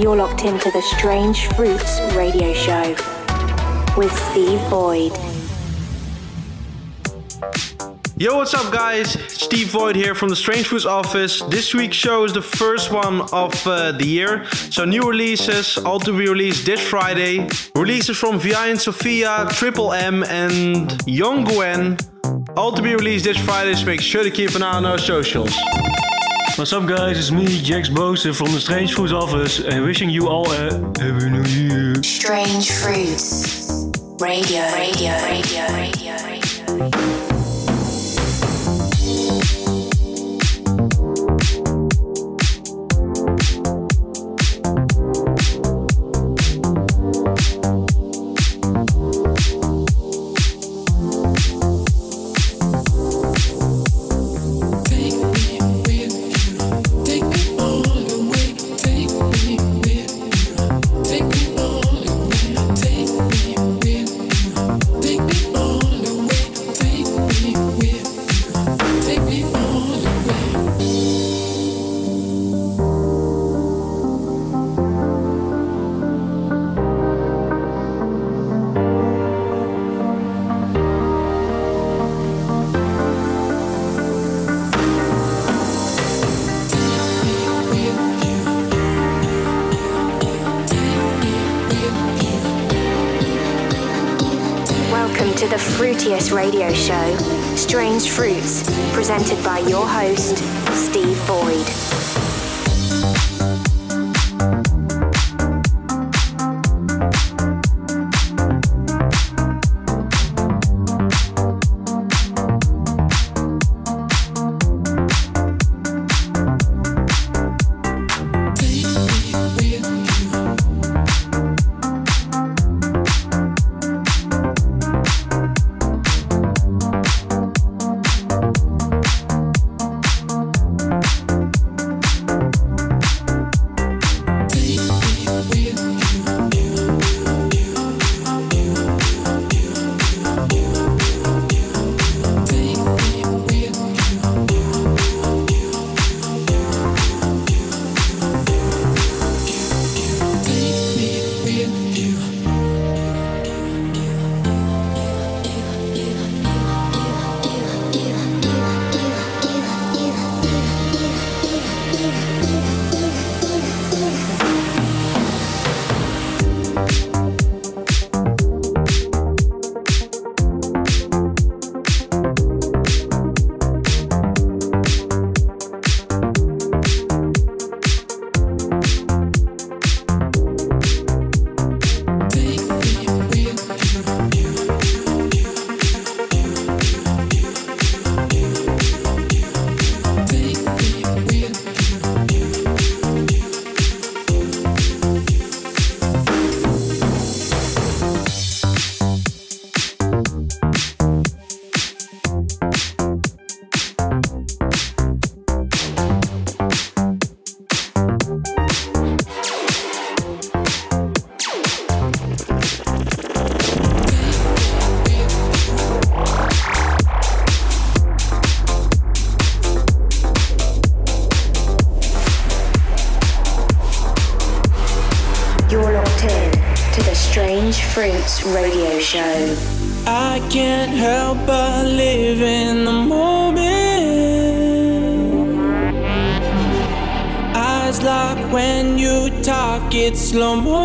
You're locked into the Strange Fruits radio show with Steve Void. Yo, what's up, guys? Steve Void here from the Strange Fruits office. This week's show is the first one of uh, the year. So, new releases, all to be released this Friday. Releases from Vi and Sophia, Triple M, and Young Gwen. All to be released this Friday, so make sure to keep an eye on our socials. What's up, guys? It's me, Jax Bose from the Strange Fruits office, and wishing you all a Happy New Year. Strange Fruits Radio. Radio. Radio. Radio. Radio. Radio show, Strange Fruits, presented by your host, Steve Void. Show. I can't help but live in the moment. Eyes lock when you talk, it's slow motion.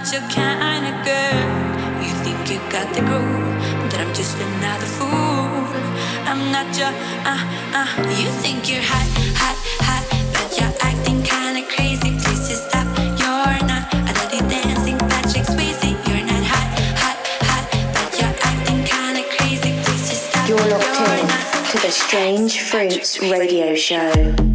not your kind of girl. You think you got the groove, but I'm just another fool. I'm not your uh uh. You think you're hot, hot, hot, but you're acting kinda crazy. Please just stop. You're not a dirty dancing Patrick Swayze. You're not hot, hot, hot, but you're acting kinda crazy. Please just stop. You're locked you're in to the Strange Fruits Radio Show.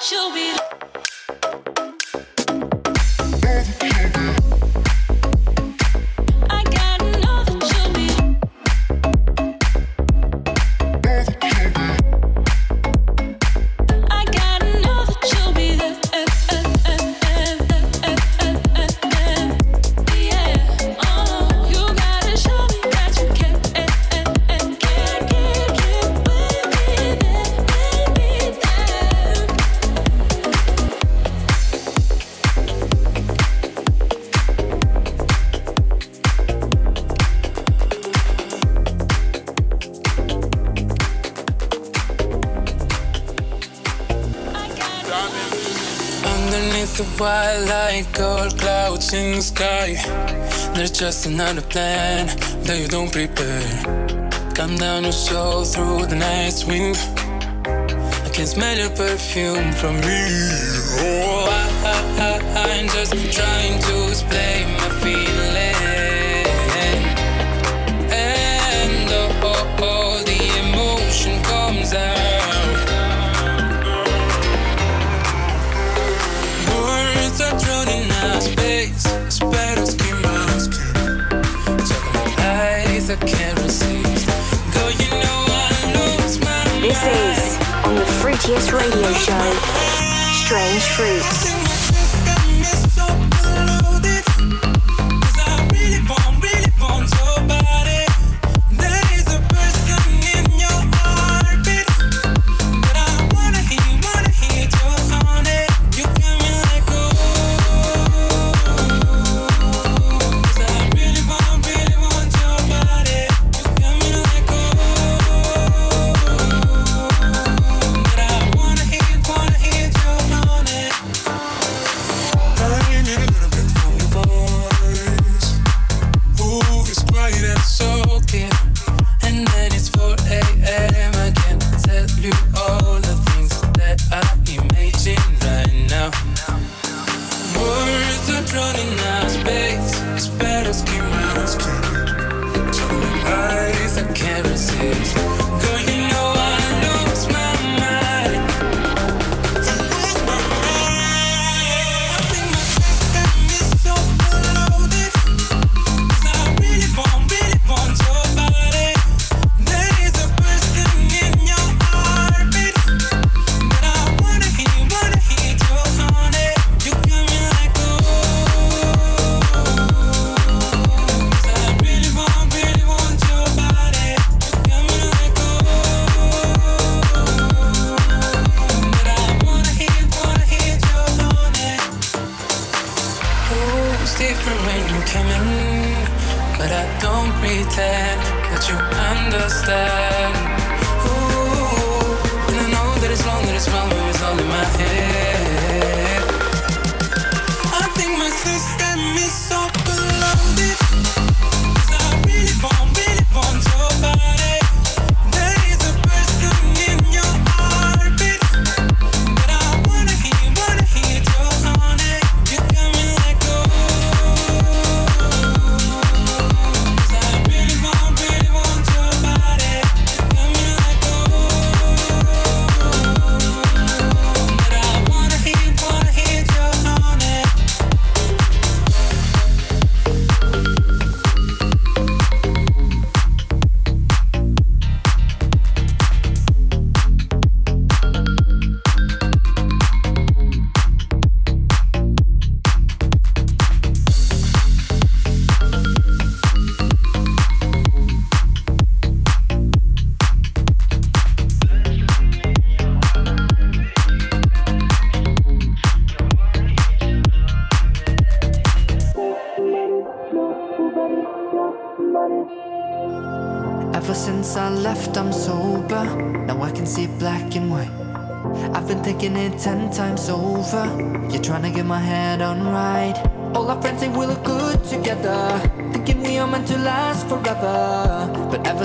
she'll be. white like gold clouds in the sky. They're just another plan that you don't prepare. Come down your soul through the night's wind. I can smell your perfume from me. Oh, I, I, I, I'm just trying to on the fruitiest radio show, Strange Fruits.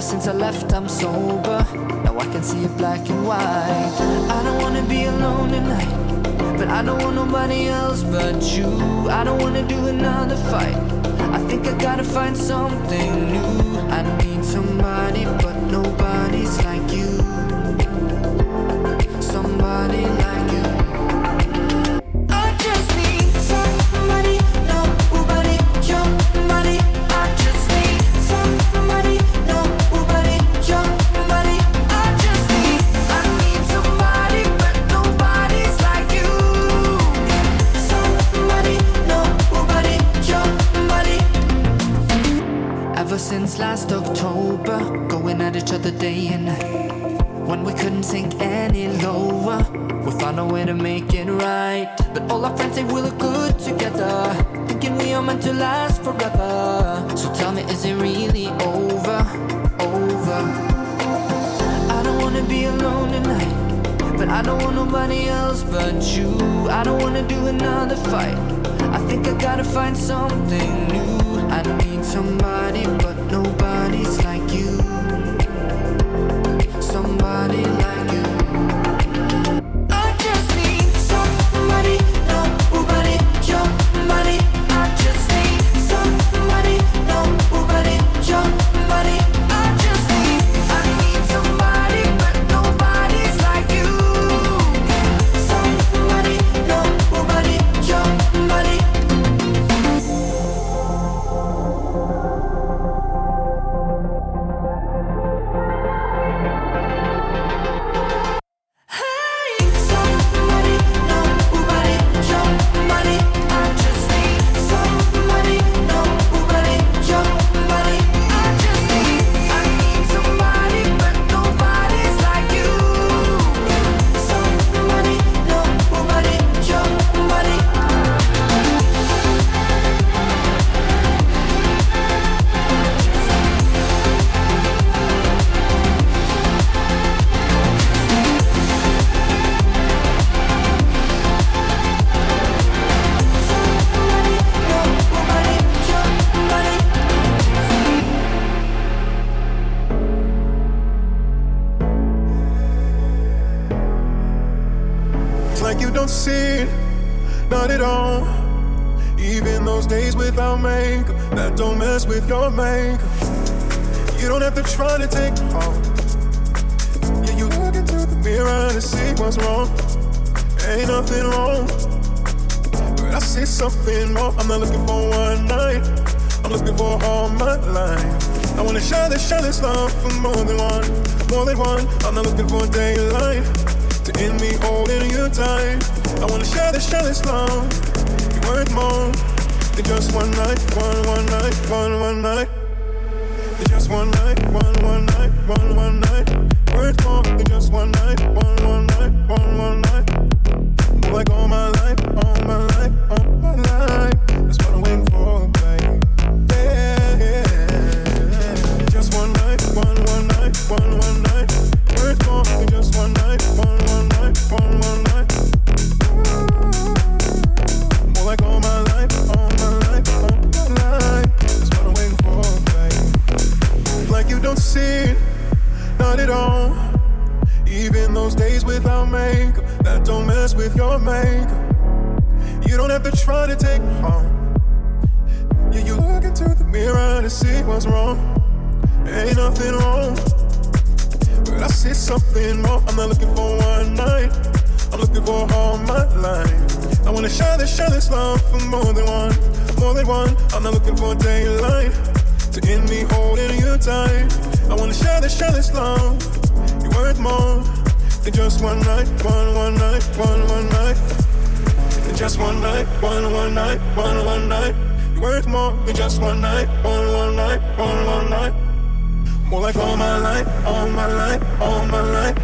Since I left, I'm sober. Now I can see it black and white. I don't wanna be alone tonight. But I don't want nobody else but you. I don't wanna do another fight. I think I gotta find something new. I need somebody, but nobody's like you. It really over? Over. I don't wanna be alone tonight, but I don't want nobody else but you. I don't wanna do another fight. I think I gotta find something new. I need somebody, but nobody's like you. Nothing wrong. But I see something more. I'm not looking for one night. I'm looking for all my life. I wanna share this, share this love for more than one, more than one. I'm not looking for a daylight to end me holding you tight. I wanna share this, share this love. You're worth more than just one night, one, one night, one, one night. Than just one night, one, one night, one, one night. Worth more than just one night, one, one night, one, one night. Like all my life, all my life, all my life. That's what I'm waiting for. Yeah. Just one night, one, one night, one, one night. Just one night, with your makeup. You don't have to try to take me home. Yeah, you look into the mirror to see what's wrong. Ain't nothing wrong. But I see something more. I'm not looking for one night. I'm looking for all my life. I wanna share this, share this love for more than one, more than one. I'm not looking for daylight to end me holding you tight. I wanna share this, share this love. You're worth more just one night, one, one night, one, one night. Just one night, one, one night, one, one night. You're worth more than just one night, one, one night, one, one night. More like all my life, all my life, all my life.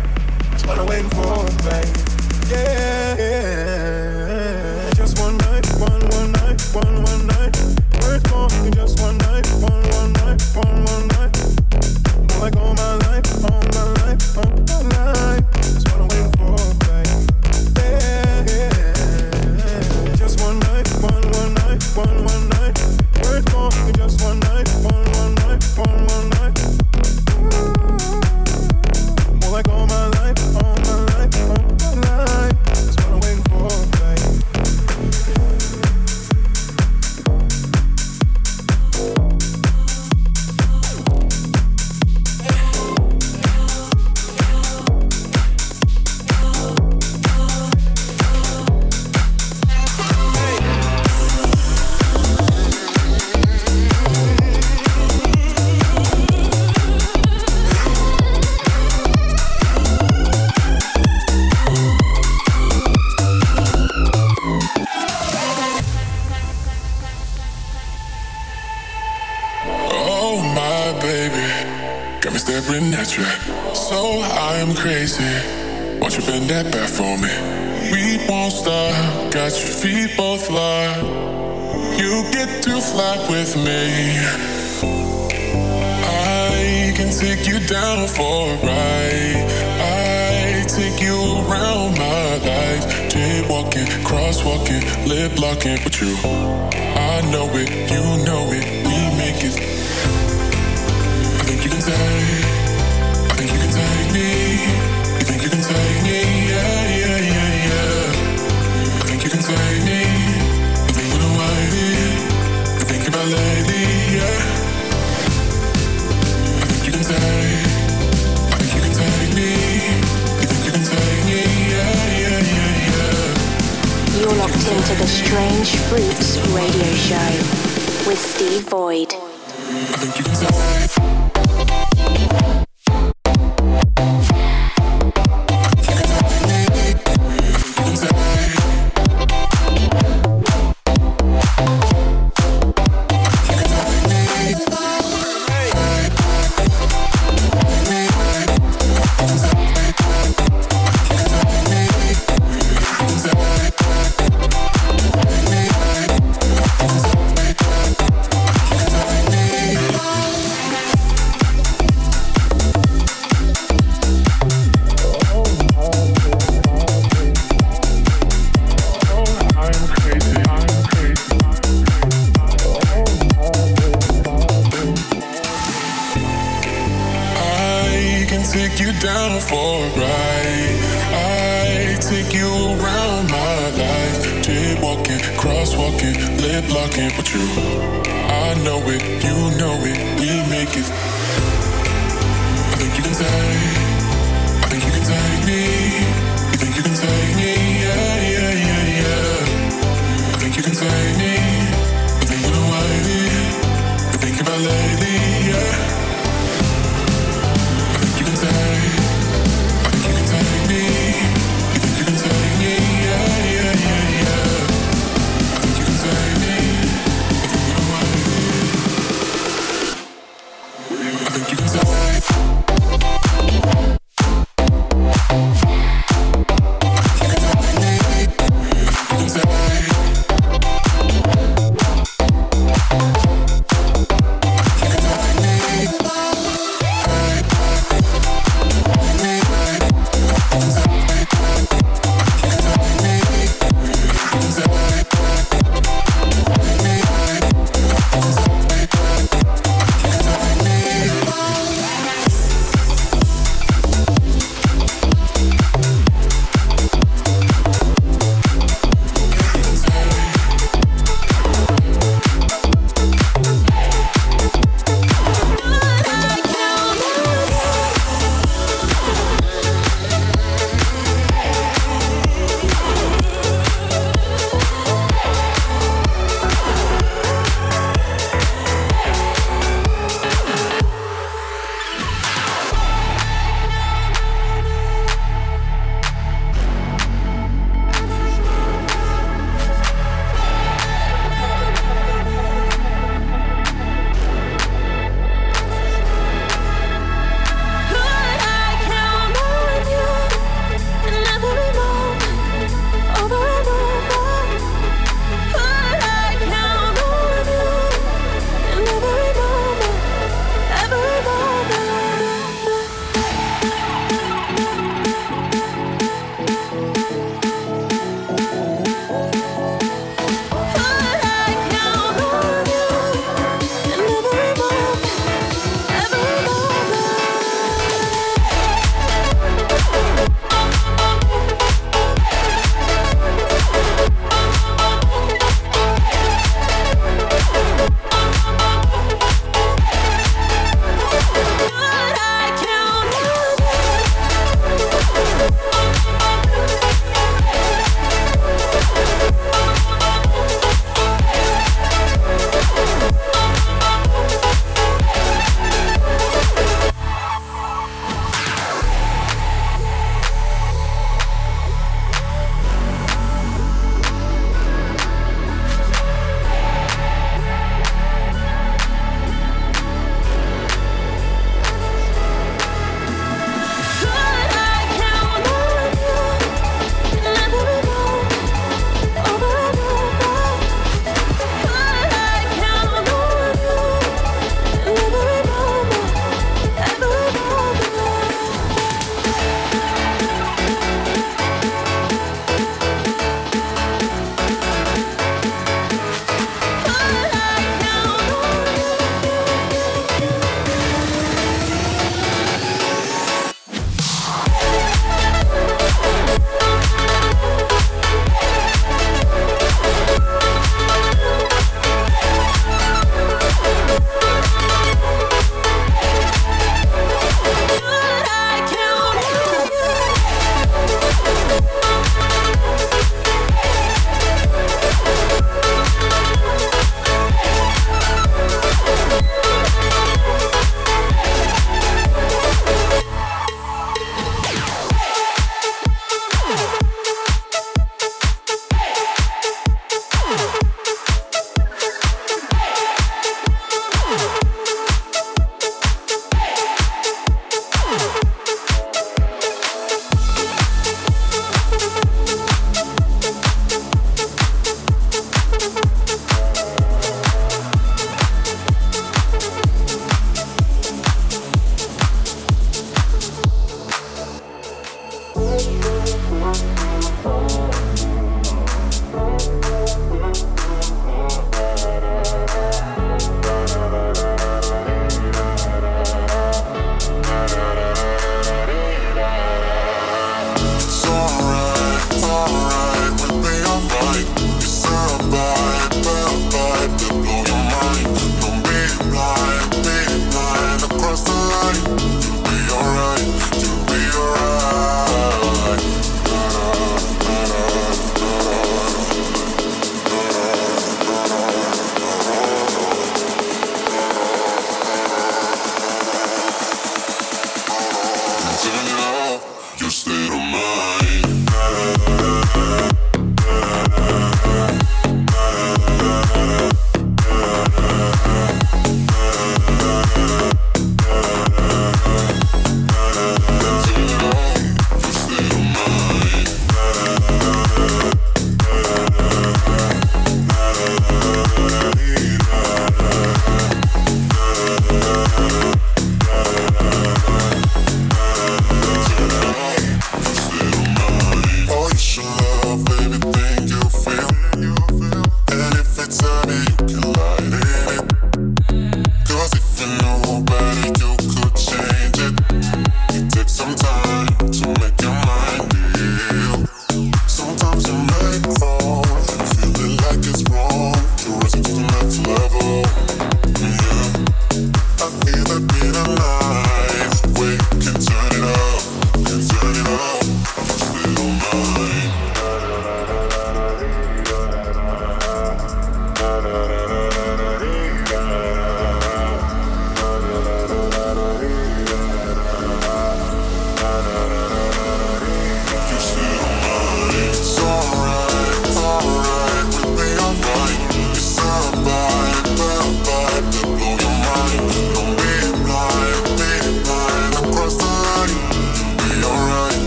That's what I'm waiting for, babe. Yeah, yeah. Into the Strange Fruits radio show with Steve Void.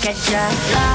Get I just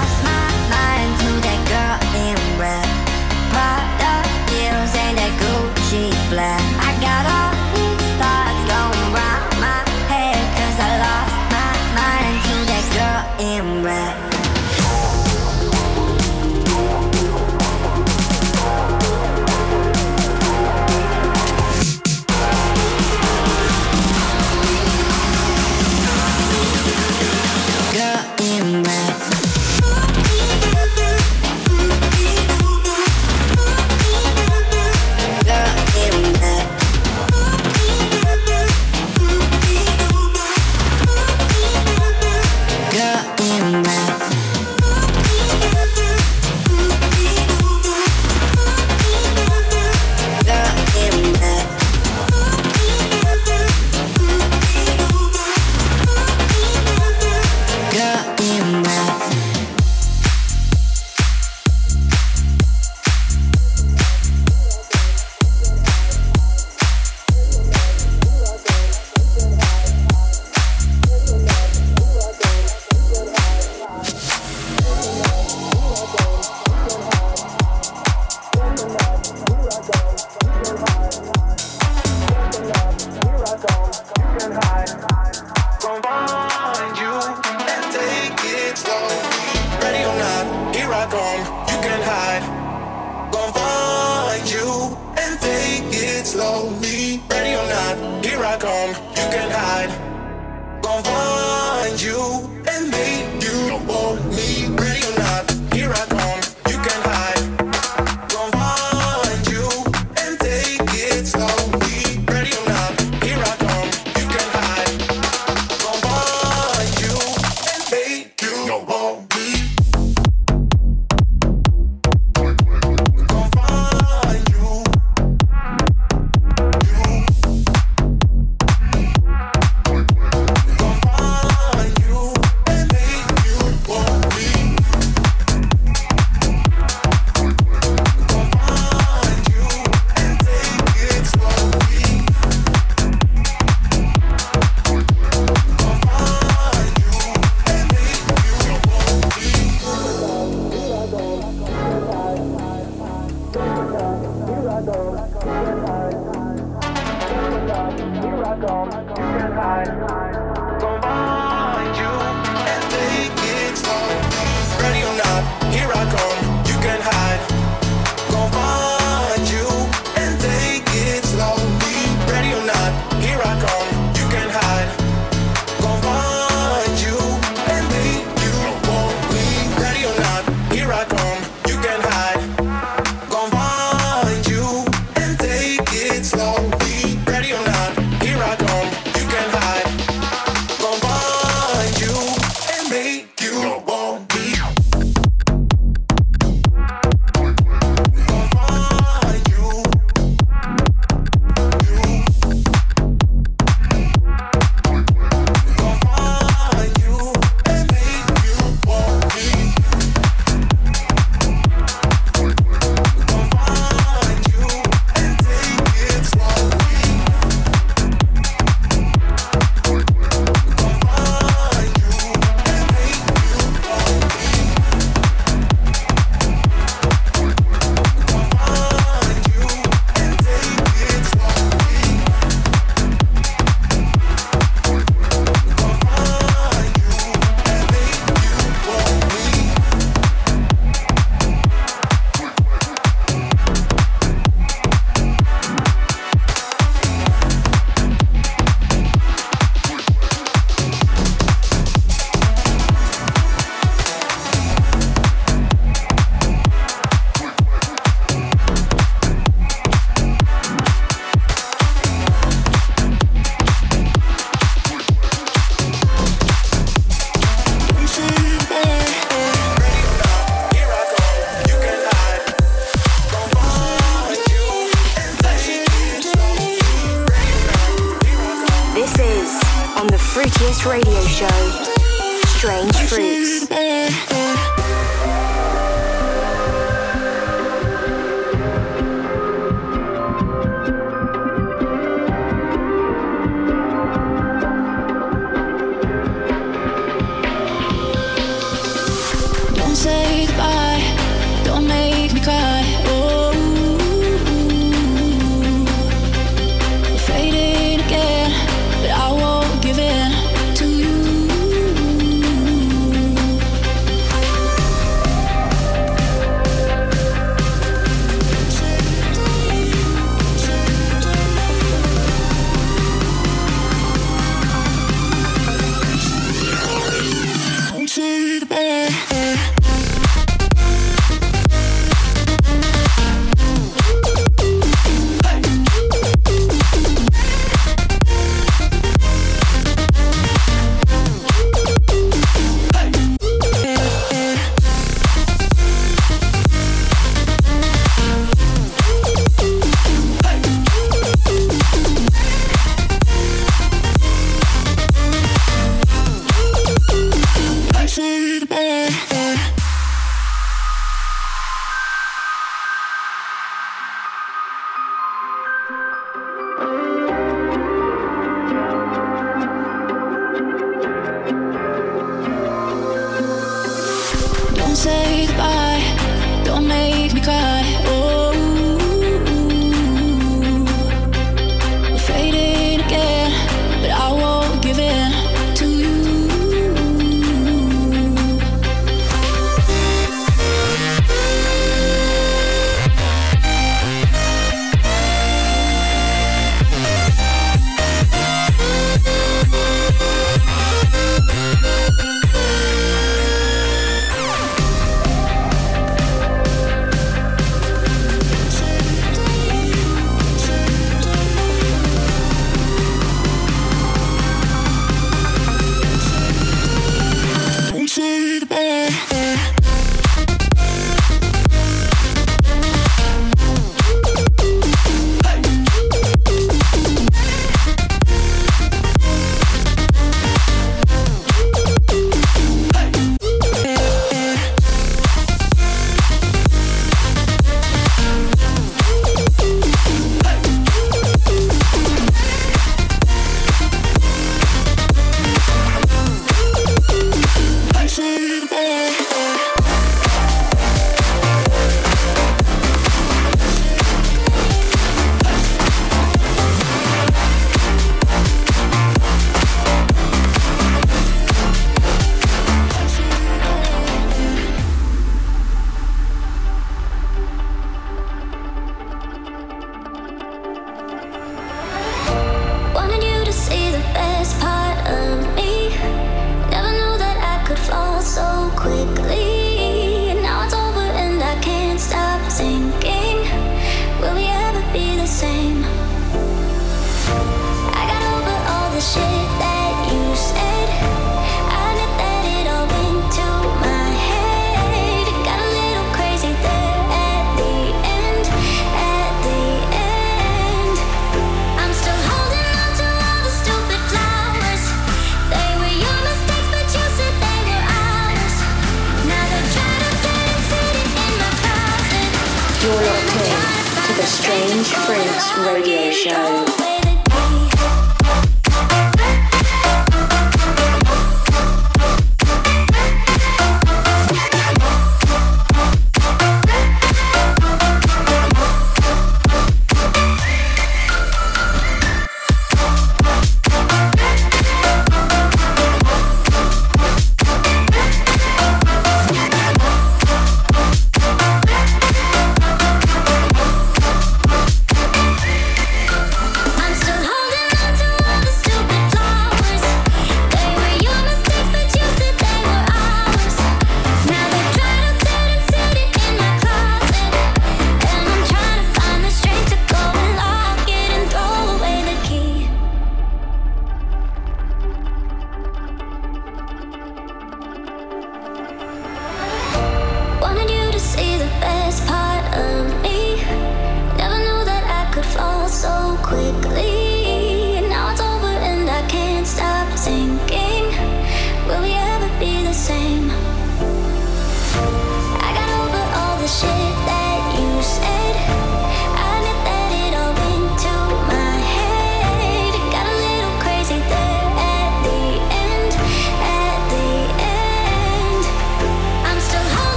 Fruits radio show.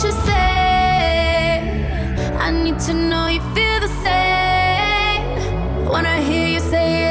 What you say. I need to know you feel the same when I hear you say it.